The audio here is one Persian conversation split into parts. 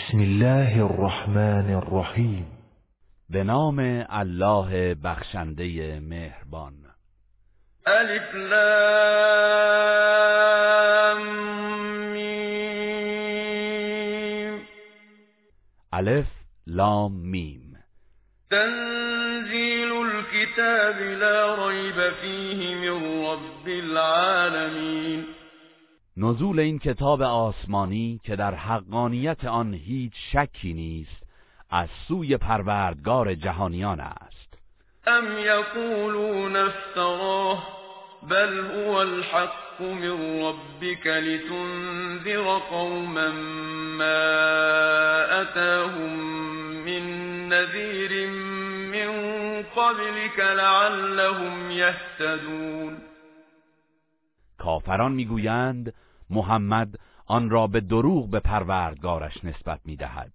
بسم الله الرحمن الرحیم به نام الله بخشنده مهربان. ألف لام میم. ألف لام میم. تنزیل الكتاب لا ریب فیه من رب العالمین نزول این کتاب آسمانی که در حقانیت آن هیچ شکی نیست از سوی پروردگار جهانیان است. ام یقولون افتراه بل هو الحق من ربك لتنذر قوما ما أتاهم من نذير من قبلك لعلهم يهتدون کافران می‌گویند محمد آن را به دروغ به پروردگارش نسبت می‌دهد.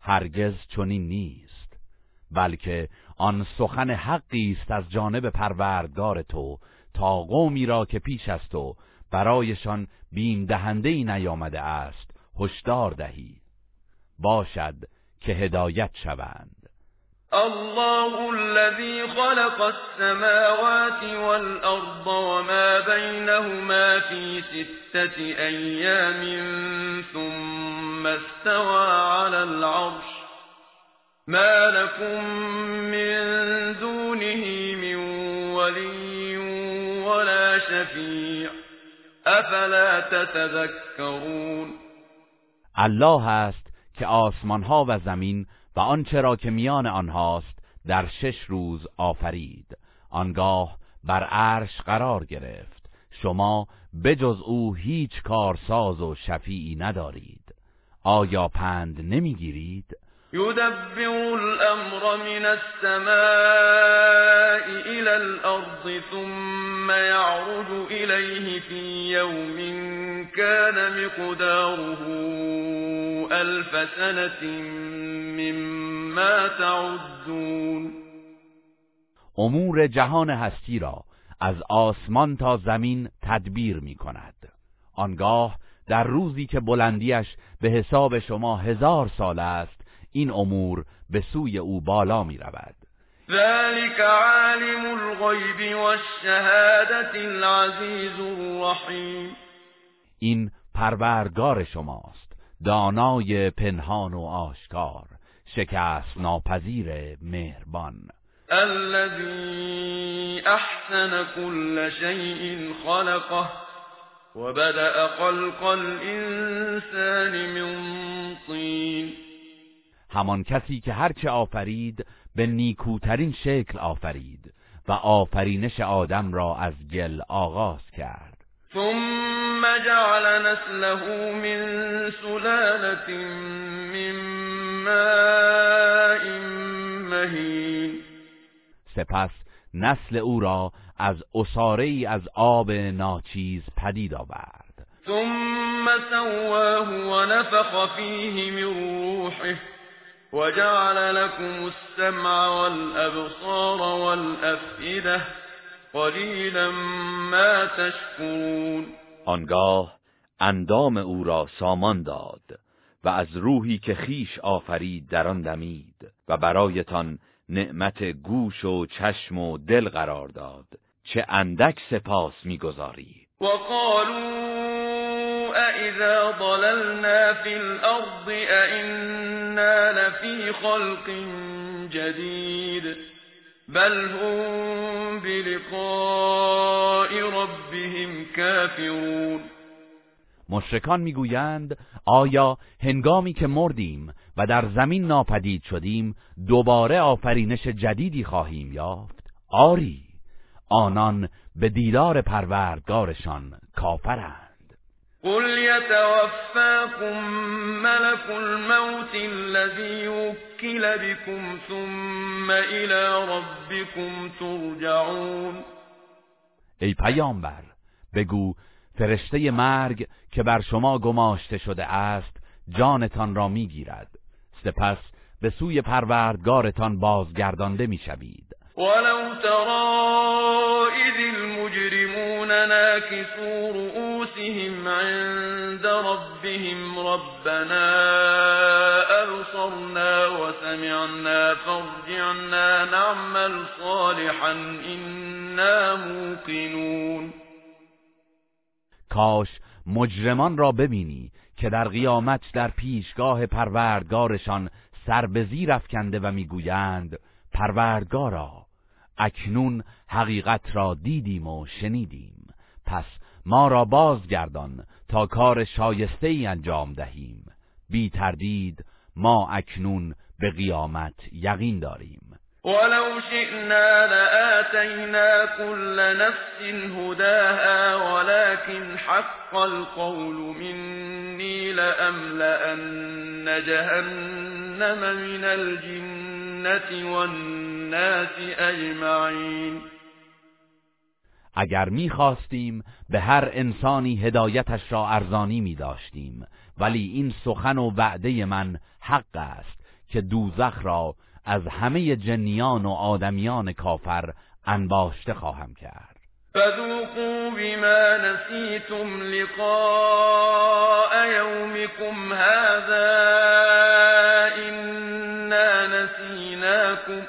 هرگز چنین نیست بلکه آن سخن حقی است از جانب پروردگار تو تا قومی را که پیش از تو برایشان بیم دهنده ای نیامده است هشدار دهی. باشد که هدایت شوند. الله الذي خلق السماوات والأرض وما بينهما في ستة أيام ثم استوى على العرش. ما لكم من دونه من ولي ولا شفيع. أفلا تتذكرون؟ الله است که آسمان ها و زمین و آنچه را که میان آنهاست در شش روز آفرید. آنگاه بر عرش قرار گرفت. شما بجز او هیچ کارساز و شفیعی ندارید. آیا پند نمی‌گیرید؟ يدبر الأمر من السماء إلى الأرض ثم يعرج إليه في يوم كان مقداره ألف سنة مما تعدون. امور جهان هستی را از آسمان تا زمین تدبیر می کند. آنگاه در روزی که بلندیش به حساب شما هزار سال است این امور به سوی او بالا می رود. ذلك عالم الغیب والشهادة العزیز الرحیم. این پروردگار شماست دانای پنهان و آشکار. شکست ناپذیر مهربان. الذي احسن كل شيء خلقه وبدأ خلق الإنسان من طين. همان کسی که هرچه آفرید به نیکوترین شکل آفرید و آفرینش آدم را از گل آغاز کرد. ثم جعل نسله من سلالة من ماء مهين سپس نسل او را از ای از آب ناچیز پدید آورد. ثم سواه ونفخ فيه من روحه وجعل لكم السمع والأبصار والأفئدة قلیلا ما تشکرون. آنگاه اندام او را سامان داد. و از روحی که خیش آفرید در آن دمید و برایتان نعمت گوش و چشم و دل قرار داد. چه اندک سپاس می‌گذارید وقالوا أإذا ضللنا في الأرض أئنا لفي خلق جديد بل هم بلقاء ربهم كافرون مشرکان می‌گویند آیا هنگامی که مردیم و در زمین ناپدید شدیم دوباره آفرینش جدیدی خواهیم یافت؟ آری آنان به دیدار پروردگارشان کافرند. قل يتوفاكم ملك الموت الذي وكل بكم ثم الى ربكم ترجعون. ای پیامبر بگو فرشته مرگ که بر شما گماشته شده است جانتان را می‌گیرد. سپس به سوی پروردگارتان بازگردانده می‌شوید. ولو ترى إذ المجرمون ناكسوا رؤوسهم عند ربهم ربنا سمعنا فارجعنا نعمل صالحا إنا موقنون. کاش مجرمان را ببینی که در قیامت در پیشگاه پروردگارشان سر به زیر افکنده و می‌گویند پروردگارا اکنون حقیقت را دیدیم و شنیدیم. پس ما را بازگردان تا کار شایسته ای انجام دهیم. بی تردید ما اکنون به قیامت یقین داریم. ولو شئنا لآتينا كل نفس هداها ولكن حق القول مني لأملأن جهنم من الجنة والناس أجمعين. اگر می‌خواستیم به هر انسانی هدایتش را ارزانی می داشتیم ولی این سخن و وعده من حق است که دوزخ را از همه جنیان و آدمیان کافر انباشته خواهم کرد. فذوقوا بما نسیتم لقاء یومكم هذا إنا نسیناكم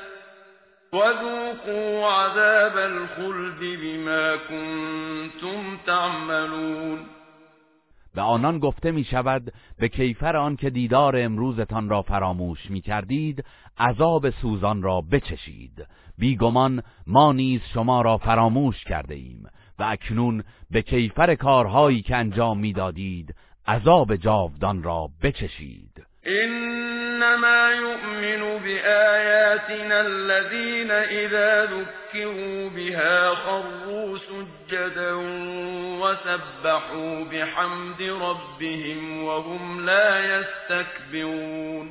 وذوقوا عذاب الخلد بما كنتم تعملون. به آنان گفته می شود به کیفر آن که دیدار امروزتان را فراموش می کردید عذاب سوزان را بچشید. بیگمان ما نیز شما را فراموش کرده ایم و اکنون به کیفر کارهایی که انجام می‌دادید عذاب جاودان را بچشید. انما يؤمن بآياتنا الذين اذا ذكروا بها خروا سجدا وسبحوا بحمد ربهم وهم لا يستكبرون.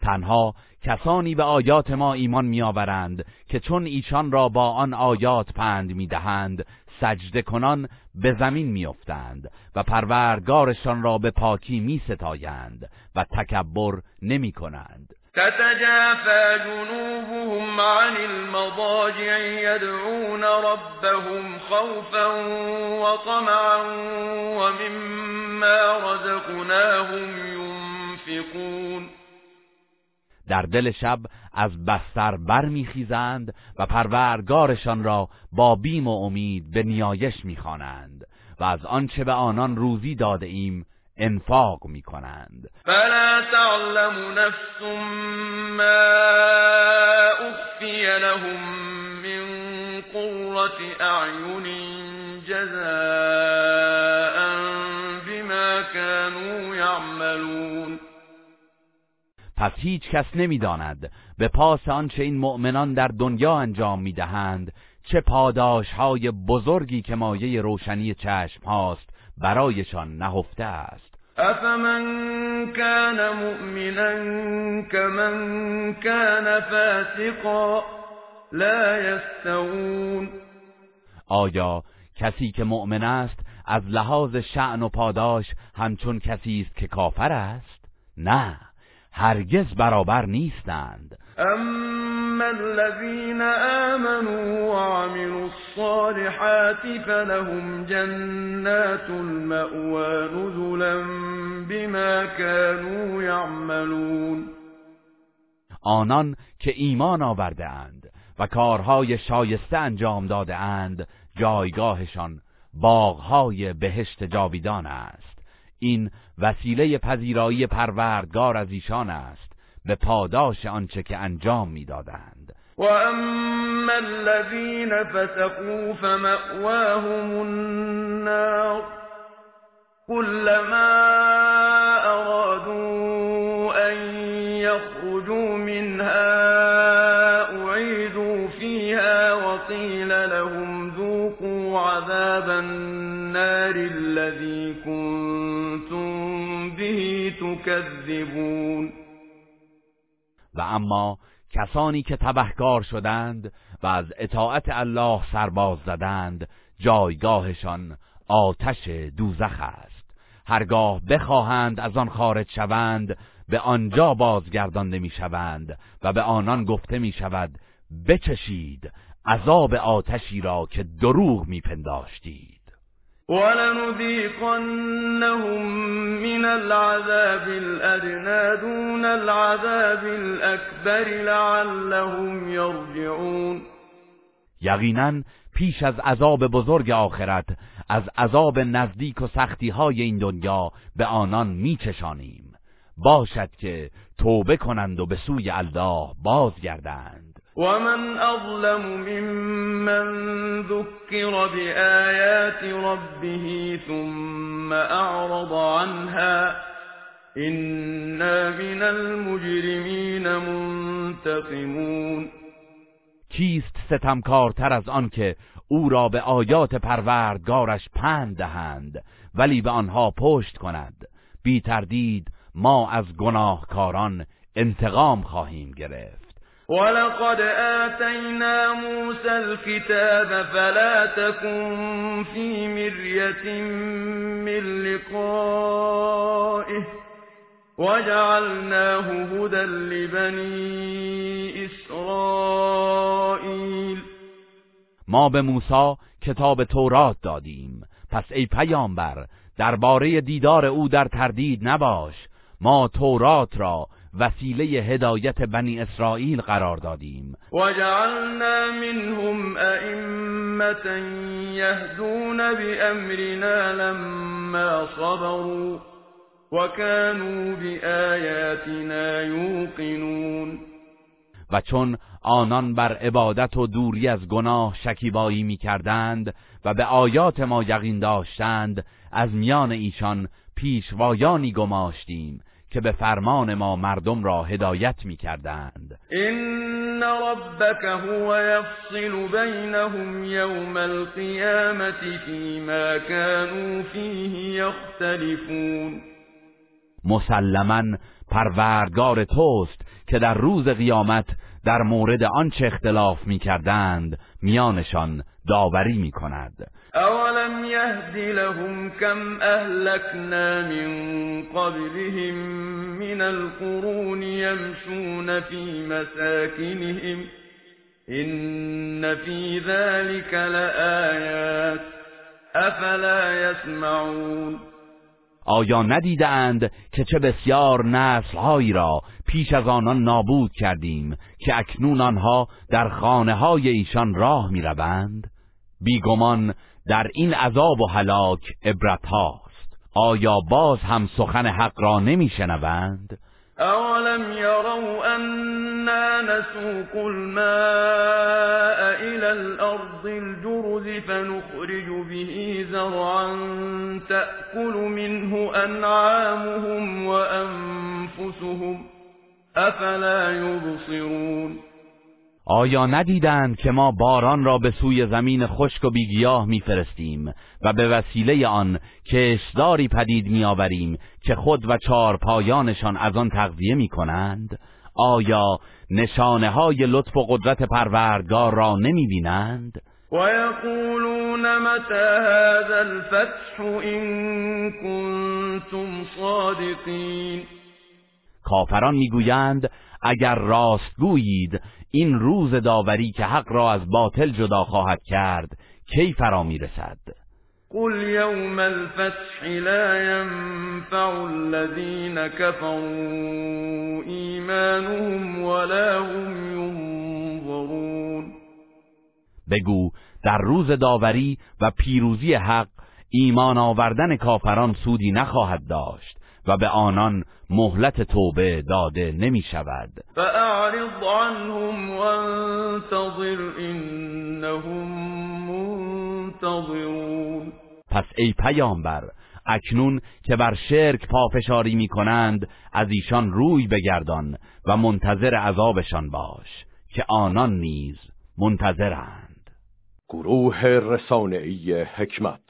تنها کسانی به آیات ما ایمان میآورند که چون ایشان را با آن آیات پند می‌دهند سجده کنان به زمین میافتند و پروردگارشان را به پاکی میستایند و تکبر نمی کنند تتجافى جنوبهم عن المضاجع يدعون ربهم خوفا وطمعا ومما رزقناهم ينفقون. در دل شب از بستر برمیخیزند و پروردگارشان را با بیم و امید به نیایش می‌خوانند و از آنچه به آنان روزی داده ایم انفاق می‌کنند. فلا تعلم نفس ما اخفی لهم من قرة اعین جزاء بما كانوا یعملون. پس هیچ کس نمی‌داند به پاس آنچه این مؤمنان در دنیا انجام می‌دهند چه پاداش های بزرگی که مایه روشنی چشم هاست برایشان نهفته است. افمن كان مؤمنا كمن كان فاسقا لا يستوون آیا کسی که مؤمن است از لحاظ شعن و پاداش همچون کسی است که کافر است؟ نه هرگز برابر نیستند. اما الذين آمنوا وعملوا الصالحات فلهم جنات المأوى نزلا بما كانوا يعملون آنان که ایمان آورده اند و کارهای شایسته انجام داده اند جایگاهشان باغهای بهشت جاویدان است. این وسیله پذیرایی پروردگار از ایشان است. به پاداش آنچه که انجام میدادند. و اما الذين فسقوا فمأواهم النار كلما ارادوا ان يخرجوا منها اعيدوا فيها وقيل لهم ذوقوا عذاب النار الذي تكذبون و اما کسانی که تبهکار شدند و از اطاعت الله سرباز زدند جایگاهشان آتش دوزخ است. هرگاه بخواهند از آن خارج شوند به آنجا بازگردانده می‌شوند و به آنان گفته می شود بچشید عذاب آتشی را که دروغ میپنداشتید. ولنذيقنهم من العذاب الأدنى دون العذاب الأكبر لعلهم يرجعون. یقینا پیش از عذاب بزرگ آخرت از عذاب نزدیک و سختی های این دنیا به آنان میچشانیم. باشد که توبه کنند و به سوی الله بازگردند. ومن اظلم ممن ذكر بآيات ربه ثم اعرض عنها إنا من المجرمین منتقمون کیست ستمکارتر از آن که او را به آیات پروردگارش پند دهند ولی به آنها پشت کند؟ بی تردید ما از گناهکاران انتقام خواهیم گرفت. ولقد آتینا موسى الكتاب فلا تكن في مرية من لقائه وجعلناه هدى لبني اسرائیل ما به موسی کتاب تورات دادیم. پس ای پیامبر درباره دیدار او در تردید نباش. ما تورات را وسیله هدایت بنی اسرائیل قرار دادیم. و جعلنا منهم ائمه یهدون بامرنا لما صبروا وكانوا بآیاتنا یوقنون و چون آنان بر عبادت و دوری از گناه شکیبایی می کردند و به آیات ما یقین داشتند از میان ایشان پیشوایانی گماشتیم. که به فرمان ما مردم را هدایت می کردند این ربک هو یفصل بینهم یوم القیامت فیما كانوا فیه یختلفون مسلما پروردگار توست که در روز قیامت در مورد آنچه اختلاف می کردند میانشان داوری می کند اولم یهد لهم کم اهلکنا من قبلهم من القرون یمشون فی مساکنهم. این فی ذلك لآیات. افلا یسمعون. آیا ندیدند که چه بسیار نسلهایی را پیش از آنان نابود کردیم که اکنون آنها در خانه های ایشان راه می روند؟ بیگمان در این عذاب و هلاک عبرت هاست آیا باز هم سخن حق را نمی شنوند؟ أَوَلَمْ يَرَوْا أَنَّا نَسُوقُ الْمَاءَ إِلَى الْأَرْضِ الْجُرُزِ فَنُخْرِجُ بِهِ زَرْعًا تَأْكُلُ مِنْهُ أَنْعَامُهُمْ وَأَنْفُسُهُمْ ۖ أَفَلَا يُبْصِرُونَ آیا ندیدند که ما باران را به سوی زمین خشک و بیگیاه میفرستیم و به وسیله آن کشداری پدید میآوریم که خود و چهار پایانشان از آن تغذیه می‌کنند آیا نشانه های لطف و قدرت پروردگار را نمی بینند؟ و یقولون متى هذا الفتح این کنتم صادقین کافران می‌گویند اگر راست گویید این روز داوری که حق را از باطل جدا خواهد کرد کی فرا می‌رسد؟ قل یوم الفتح لا ينفع الذين كفروا ایمانهم ولا هم ينظرون بگو در روز داوری و پیروزی حق ایمان آوردن کافران سودی نخواهد داشت و به آنان مهلت توبه داده نمی شود فاعرض عنهم وانتظر انهم منتظرون. پس ای پیامبر اکنون که بر شرک پافشاری می کنند از ایشان روی بگردان و منتظر عذابشان باش که آنان نیز منتظرند. گروه رسانه‌ای حکمت